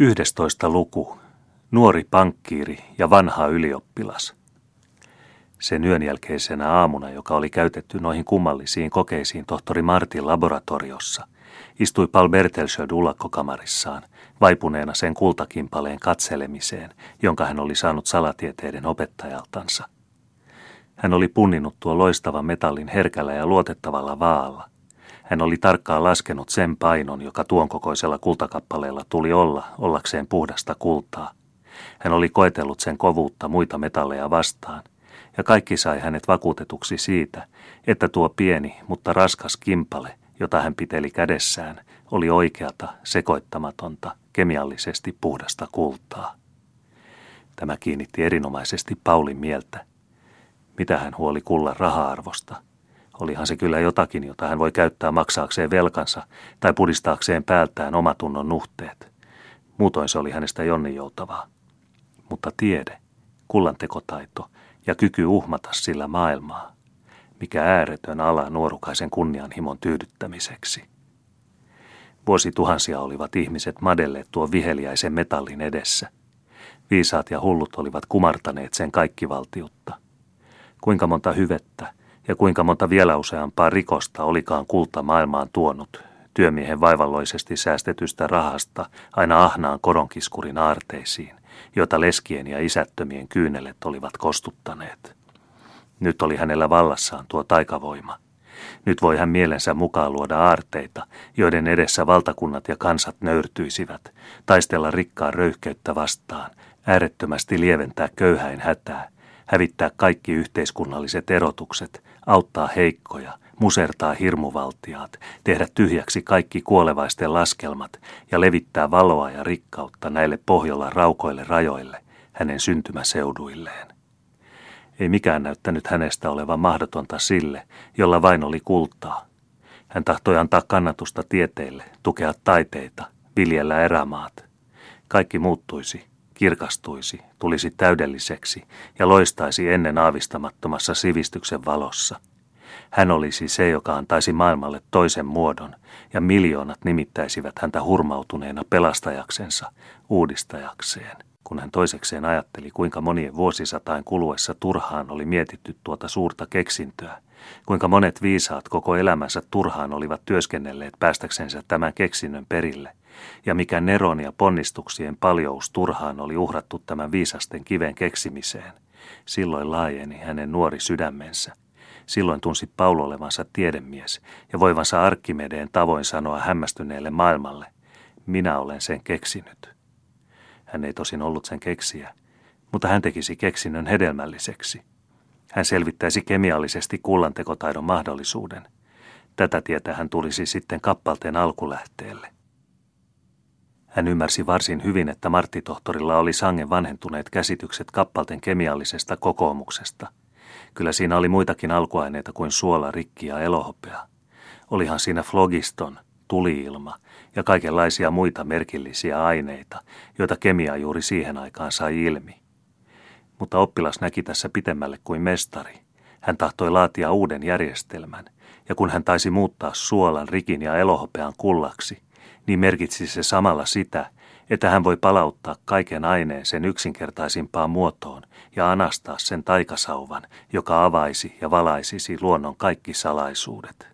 11 luku. Nuori pankkiiri ja vanha ylioppilas. Sen yön jälkeisenä aamuna, joka oli käytetty noihin kummallisiin kokeisiin tohtori Martin laboratoriossa, istui Paul Bertelsöd ullakkokamarissaan, vaipuneena sen kultakimpaleen katselemiseen, jonka hän oli saanut salatieteiden opettajaltansa. Hän oli punninut tuo loistavan metallin herkällä ja luotettavalla vaalla – hän oli tarkkaan laskenut sen painon, joka tuon kokoisella kultakappaleella tuli olla, ollakseen puhdasta kultaa. Hän oli koetellut sen kovuutta muita metalleja vastaan, ja kaikki sai hänet vakuutetuksi siitä, että tuo pieni, mutta raskas kimpale, jota hän piteli kädessään, oli oikeata, sekoittamatonta, kemiallisesti puhdasta kultaa. Tämä kiinnitti erinomaisesti Paulin mieltä. Mitä hän huoli kullan raha-arvosta – Olihan se kyllä jotakin, jota hän voi käyttää maksaakseen velkansa tai pudistaakseen päältään omatunnon nuhteet. Muutoin se oli hänestä jonninjoutavaa. Mutta tiede, kullantekotaito ja kyky uhmata sillä maailmaa, mikä ääretön ala nuorukaisen kunnianhimon tyydyttämiseksi. Vuosituhansia olivat ihmiset madelleet tuon viheliäisen metallin edessä. Viisaat ja hullut olivat kumartaneet sen kaikkivaltiutta. Kuinka monta hyvettä, ja kuinka monta vielä useampaa rikosta olikaan kulta maailmaan tuonut, työmiehen vaivalloisesti säästetystä rahasta aina ahnaan koronkiskurin aarteisiin, jota leskien ja isättömien kyynelet olivat kostuttaneet. Nyt oli hänellä vallassaan tuo taikavoima. Nyt voi hän mielensä mukaan luoda aarteita, joiden edessä valtakunnat ja kansat nöyrtyisivät, taistella rikkaan röyhkeyttä vastaan, äärettömästi lieventää köyhäin hätää, hävittää kaikki yhteiskunnalliset erotukset, auttaa heikkoja, musertaa hirmuvaltiaat, tehdä tyhjäksi kaikki kuolevaisten laskelmat ja levittää valoa ja rikkautta näille Pohjolan raukoille rajoille, hänen syntymäseuduilleen. Ei mikään näyttänyt hänestä olevan mahdotonta sille, jolla vain oli kultaa. Hän tahtoi antaa kannatusta tieteille, tukea taiteita, viljellä erämaat. Kaikki muuttuisi, kirkastuisi, tulisi täydelliseksi ja loistaisi ennen aavistamattomassa sivistyksen valossa. Hän olisi se, joka antaisi maailmalle toisen muodon, ja miljoonat nimittäisivät häntä hurmautuneena pelastajaksensa, uudistajakseen. Kun hän toisekseen ajatteli, kuinka monien vuosisatain kuluessa turhaan oli mietitty tuota suurta keksintöä, kuinka monet viisaat koko elämänsä turhaan olivat työskennelleet päästäksensä tämän keksinnön perille, ja mikä neron ja ponnistuksien paljous turhaan oli uhrattu tämän viisasten kiven keksimiseen. Silloin laajeni hänen nuori sydämensä. Silloin tunsi Paulo olevansa tiedemies ja voivansa Arkkimedeen tavoin sanoa hämmästyneelle maailmalle, minä olen sen keksinyt. Hän ei tosin ollut sen keksiä, mutta hän tekisi keksinnön hedelmälliseksi. Hän selvittäisi kemiallisesti kullantekotaidon mahdollisuuden. Tätä tietä hän tulisi sitten kappalteen alkulähteelle. Hän ymmärsi varsin hyvin, että Martti-tohtorilla oli sangen vanhentuneet käsitykset kappalten kemiallisesta kokoomuksesta. Kyllä siinä oli muitakin alkuaineita kuin suola, rikki ja elohopea. Olihan siinä flogiston, tuliilma ja kaikenlaisia muita merkillisiä aineita, joita kemia juuri siihen aikaan sai ilmi. Mutta oppilas näki tässä pitemmälle kuin mestari. Hän tahtoi laatia uuden järjestelmän, ja kun hän taisi muuttaa suolan, rikin ja elohopean kullaksi – niin merkitsi se samalla sitä, että hän voi palauttaa kaiken aineen sen yksinkertaisimpaan muotoon ja anastaa sen taikasauvan, joka avaisi ja valaisisi luonnon kaikki salaisuudet.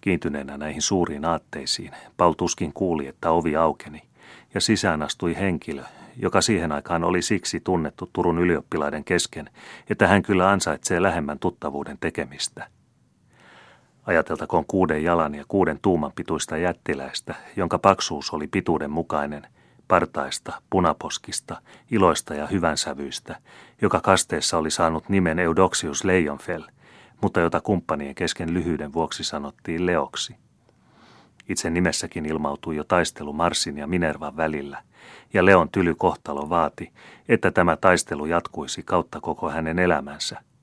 Kiintyneenä näihin suuriin aatteisiin, Paul tuskin kuuli, että ovi aukeni, ja sisään astui henkilö, joka siihen aikaan oli siksi tunnettu Turun ylioppilaiden kesken, että hän kyllä ansaitsee lähemmän tuttavuuden tekemistä – Ajateltakoon kuuden jalan ja kuuden tuuman pituista jättiläistä, jonka paksuus oli pituuden mukainen, partaista, punaposkista, iloista ja hyvänsävyistä, joka kasteessa oli saanut nimen Eudoxius Leionfell, mutta jota kumppanien kesken lyhyyden vuoksi sanottiin Leoksi. Itse nimessäkin ilmautui jo taistelu Marsin ja Minervan välillä, ja Leon tyly kohtalo vaati, että tämä taistelu jatkuisi kautta koko hänen elämänsä –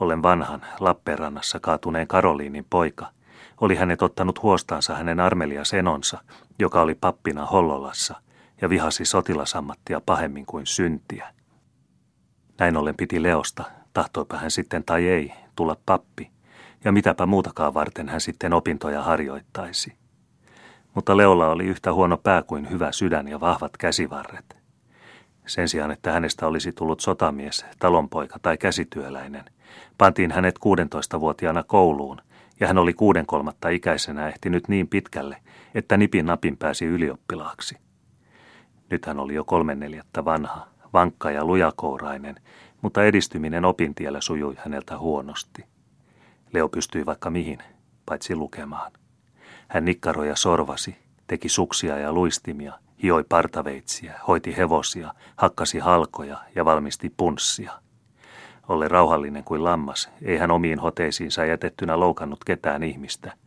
olen vanhan Lappeenrannassa kaatuneen Karoliinin poika. Oli hänet ottanut huostaansa hänen armelia senonsa, joka oli pappina Hollolassa ja vihasi sotilasammattia pahemmin kuin syntiä. Näin ollen piti Leosta, tahtoipa hän sitten tai ei, tulla pappi, ja mitäpä muutakaan varten hän sitten opintoja harjoittaisi. Mutta Leolla oli yhtä huono pää kuin hyvä sydän ja vahvat käsivarret. Sen sijaan, että hänestä olisi tullut sotamies, talonpoika tai käsityöläinen, pantiin hänet 16-vuotiaana kouluun, ja hän oli kuuden kolmatta ikäisenä ehtinyt niin pitkälle, että nipin napin pääsi ylioppilaaksi. Nyt hän oli jo kolmen neljättä vanha, vankka ja lujakourainen, mutta edistyminen opintiellä sujui häneltä huonosti. Leo pystyi vaikka mihin, paitsi lukemaan. Hän nikkaroi ja sorvasi, teki suksia ja luistimia, hioi partaveitsiä, hoiti hevosia, hakkasi halkoja ja valmisti punssia. Olle rauhallinen kuin lammas, ei hän omiin hoteisiinsa jätettynä loukannut ketään ihmistä –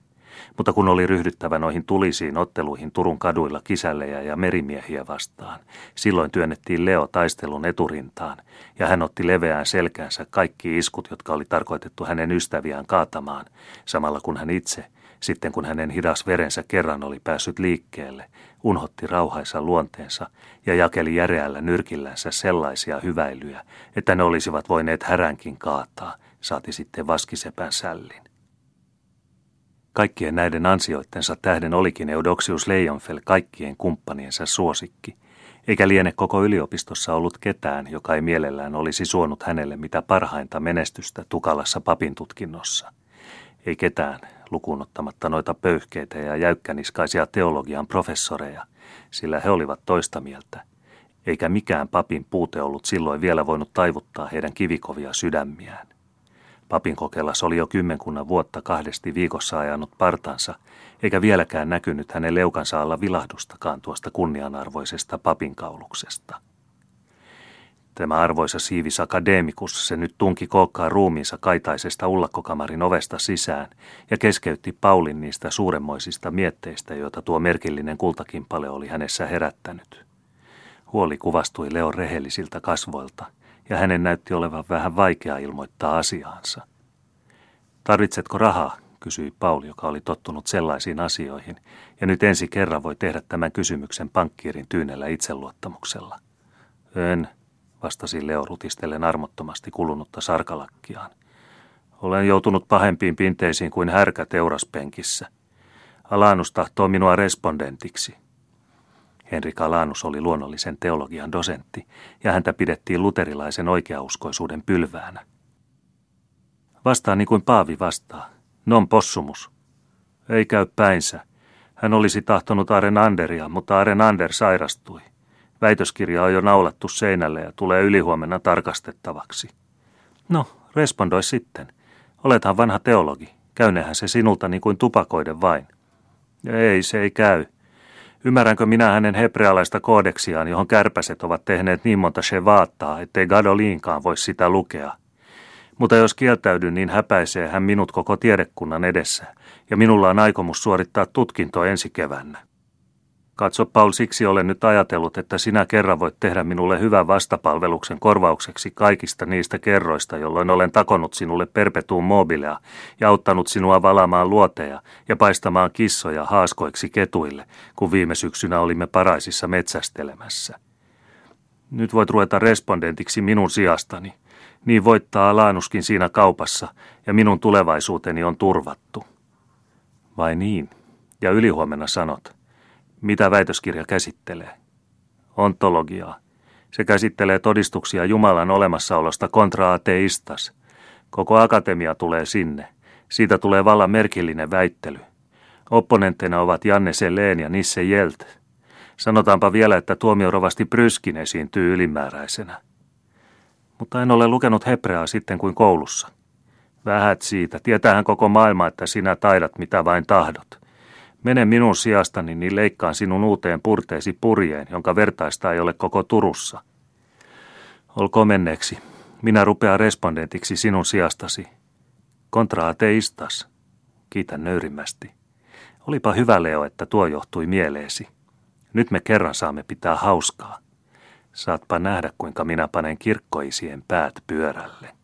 mutta kun oli ryhdyttävä noihin tulisiin otteluihin Turun kaduilla kisällejä ja merimiehiä vastaan, silloin työnnettiin Leo taistelun eturintaan, ja hän otti leveään selkäänsä kaikki iskut, jotka oli tarkoitettu hänen ystäviään kaatamaan, samalla kun hän itse, sitten kun hänen hidas verensä kerran oli päässyt liikkeelle, unhotti rauhaisa luonteensa ja jakeli järeällä nyrkillänsä sellaisia hyväilyjä, että ne olisivat voineet häränkin kaataa, saati sitten vaskisepän sällin. Kaikkien näiden ansioittensa tähden olikin Eudoxius Leijonfel kaikkien kumppaniensa suosikki, eikä liene koko yliopistossa ollut ketään, joka ei mielellään olisi suonut hänelle mitä parhainta menestystä tukalassa papin tutkinnossa. Ei ketään, lukuun ottamatta noita pöyhkeitä ja jäykkäniskaisia teologian professoreja, sillä he olivat toista mieltä, eikä mikään papin puute ollut silloin vielä voinut taivuttaa heidän kivikovia sydämiään. Papin kokelas oli jo kymmenkunnan vuotta kahdesti viikossa ajanut partansa, eikä vieläkään näkynyt hänen leukansa alla vilahdustakaan tuosta kunnianarvoisesta papinkauluksesta. Tämä arvoisa siivis akademikus se nyt tunki kookkaan ruumiinsa kaitaisesta ullakkokamarin ovesta sisään ja keskeytti Paulin niistä suuremmoisista mietteistä, joita tuo merkillinen kultakimpale oli hänessä herättänyt. Huoli kuvastui Leon rehellisiltä kasvoilta – ja hänen näytti olevan vähän vaikea ilmoittaa asiaansa. Tarvitsetko rahaa, kysyi Paul, joka oli tottunut sellaisiin asioihin, ja nyt ensi kerran voi tehdä tämän kysymyksen pankkiirin tyynellä itseluottamuksella. En, vastasi Leo rutistellen armottomasti kulunutta sarkalakkiaan. Olen joutunut pahempiin pinteisiin kuin härkä teuraspenkissä. Alanus tahtoo minua respondentiksi. Henrik Alanus oli luonnollisen teologian dosentti, ja häntä pidettiin luterilaisen oikeauskoisuuden pylväänä. Vastaa niin kuin Paavi vastaa. Non possumus. Ei käy päinsä. Hän olisi tahtonut Aren Anderia, mutta Aren Ander sairastui. Väitöskirja on jo naulattu seinälle ja tulee ylihuomenna tarkastettavaksi. No, respondoi sitten. Olethan vanha teologi. Käynehän se sinulta niin kuin tupakoiden vain. Ei, se ei käy. Ymmärränkö minä hänen hebrealaista koodeksiaan, johon kärpäset ovat tehneet niin monta shevaattaa, ettei Gadoliinkaan voi sitä lukea. Mutta jos kieltäydyn, niin häpäisee hän minut koko tiedekunnan edessä, ja minulla on aikomus suorittaa tutkinto ensi keväänä. Katso Paul, siksi olen nyt ajatellut, että sinä kerran voit tehdä minulle hyvän vastapalveluksen korvaukseksi kaikista niistä kerroista, jolloin olen takonut sinulle perpetuun mobilea ja auttanut sinua valamaan luoteja ja paistamaan kissoja haaskoiksi ketuille, kun viime syksynä olimme paraisissa metsästelemässä. Nyt voit ruveta respondentiksi minun sijastani. Niin voittaa Laanuskin siinä kaupassa ja minun tulevaisuuteni on turvattu. Vai niin? Ja ylihuomenna sanot – mitä väitöskirja käsittelee? Ontologiaa. Se käsittelee todistuksia Jumalan olemassaolosta kontra ateistas. Koko akatemia tulee sinne. Siitä tulee vallan merkillinen väittely. Opponentteina ovat Janne Seleen ja Nisse Jelt. Sanotaanpa vielä, että tuomiorovasti Pryskin esiintyy ylimääräisenä. Mutta en ole lukenut hebreaa sitten kuin koulussa. Vähät siitä. Tietäähän koko maailma, että sinä taidat mitä vain tahdot. Mene minun sijastani, niin leikkaan sinun uuteen purteesi purjeen, jonka vertaista ei ole koko Turussa. Olkoon menneeksi. Minä rupean respondentiksi sinun sijastasi. Kontra ateistas. Kiitän nöyrimmästi. Olipa hyvä, Leo, että tuo johtui mieleesi. Nyt me kerran saamme pitää hauskaa. Saatpa nähdä, kuinka minä panen kirkkoisien päät pyörälle.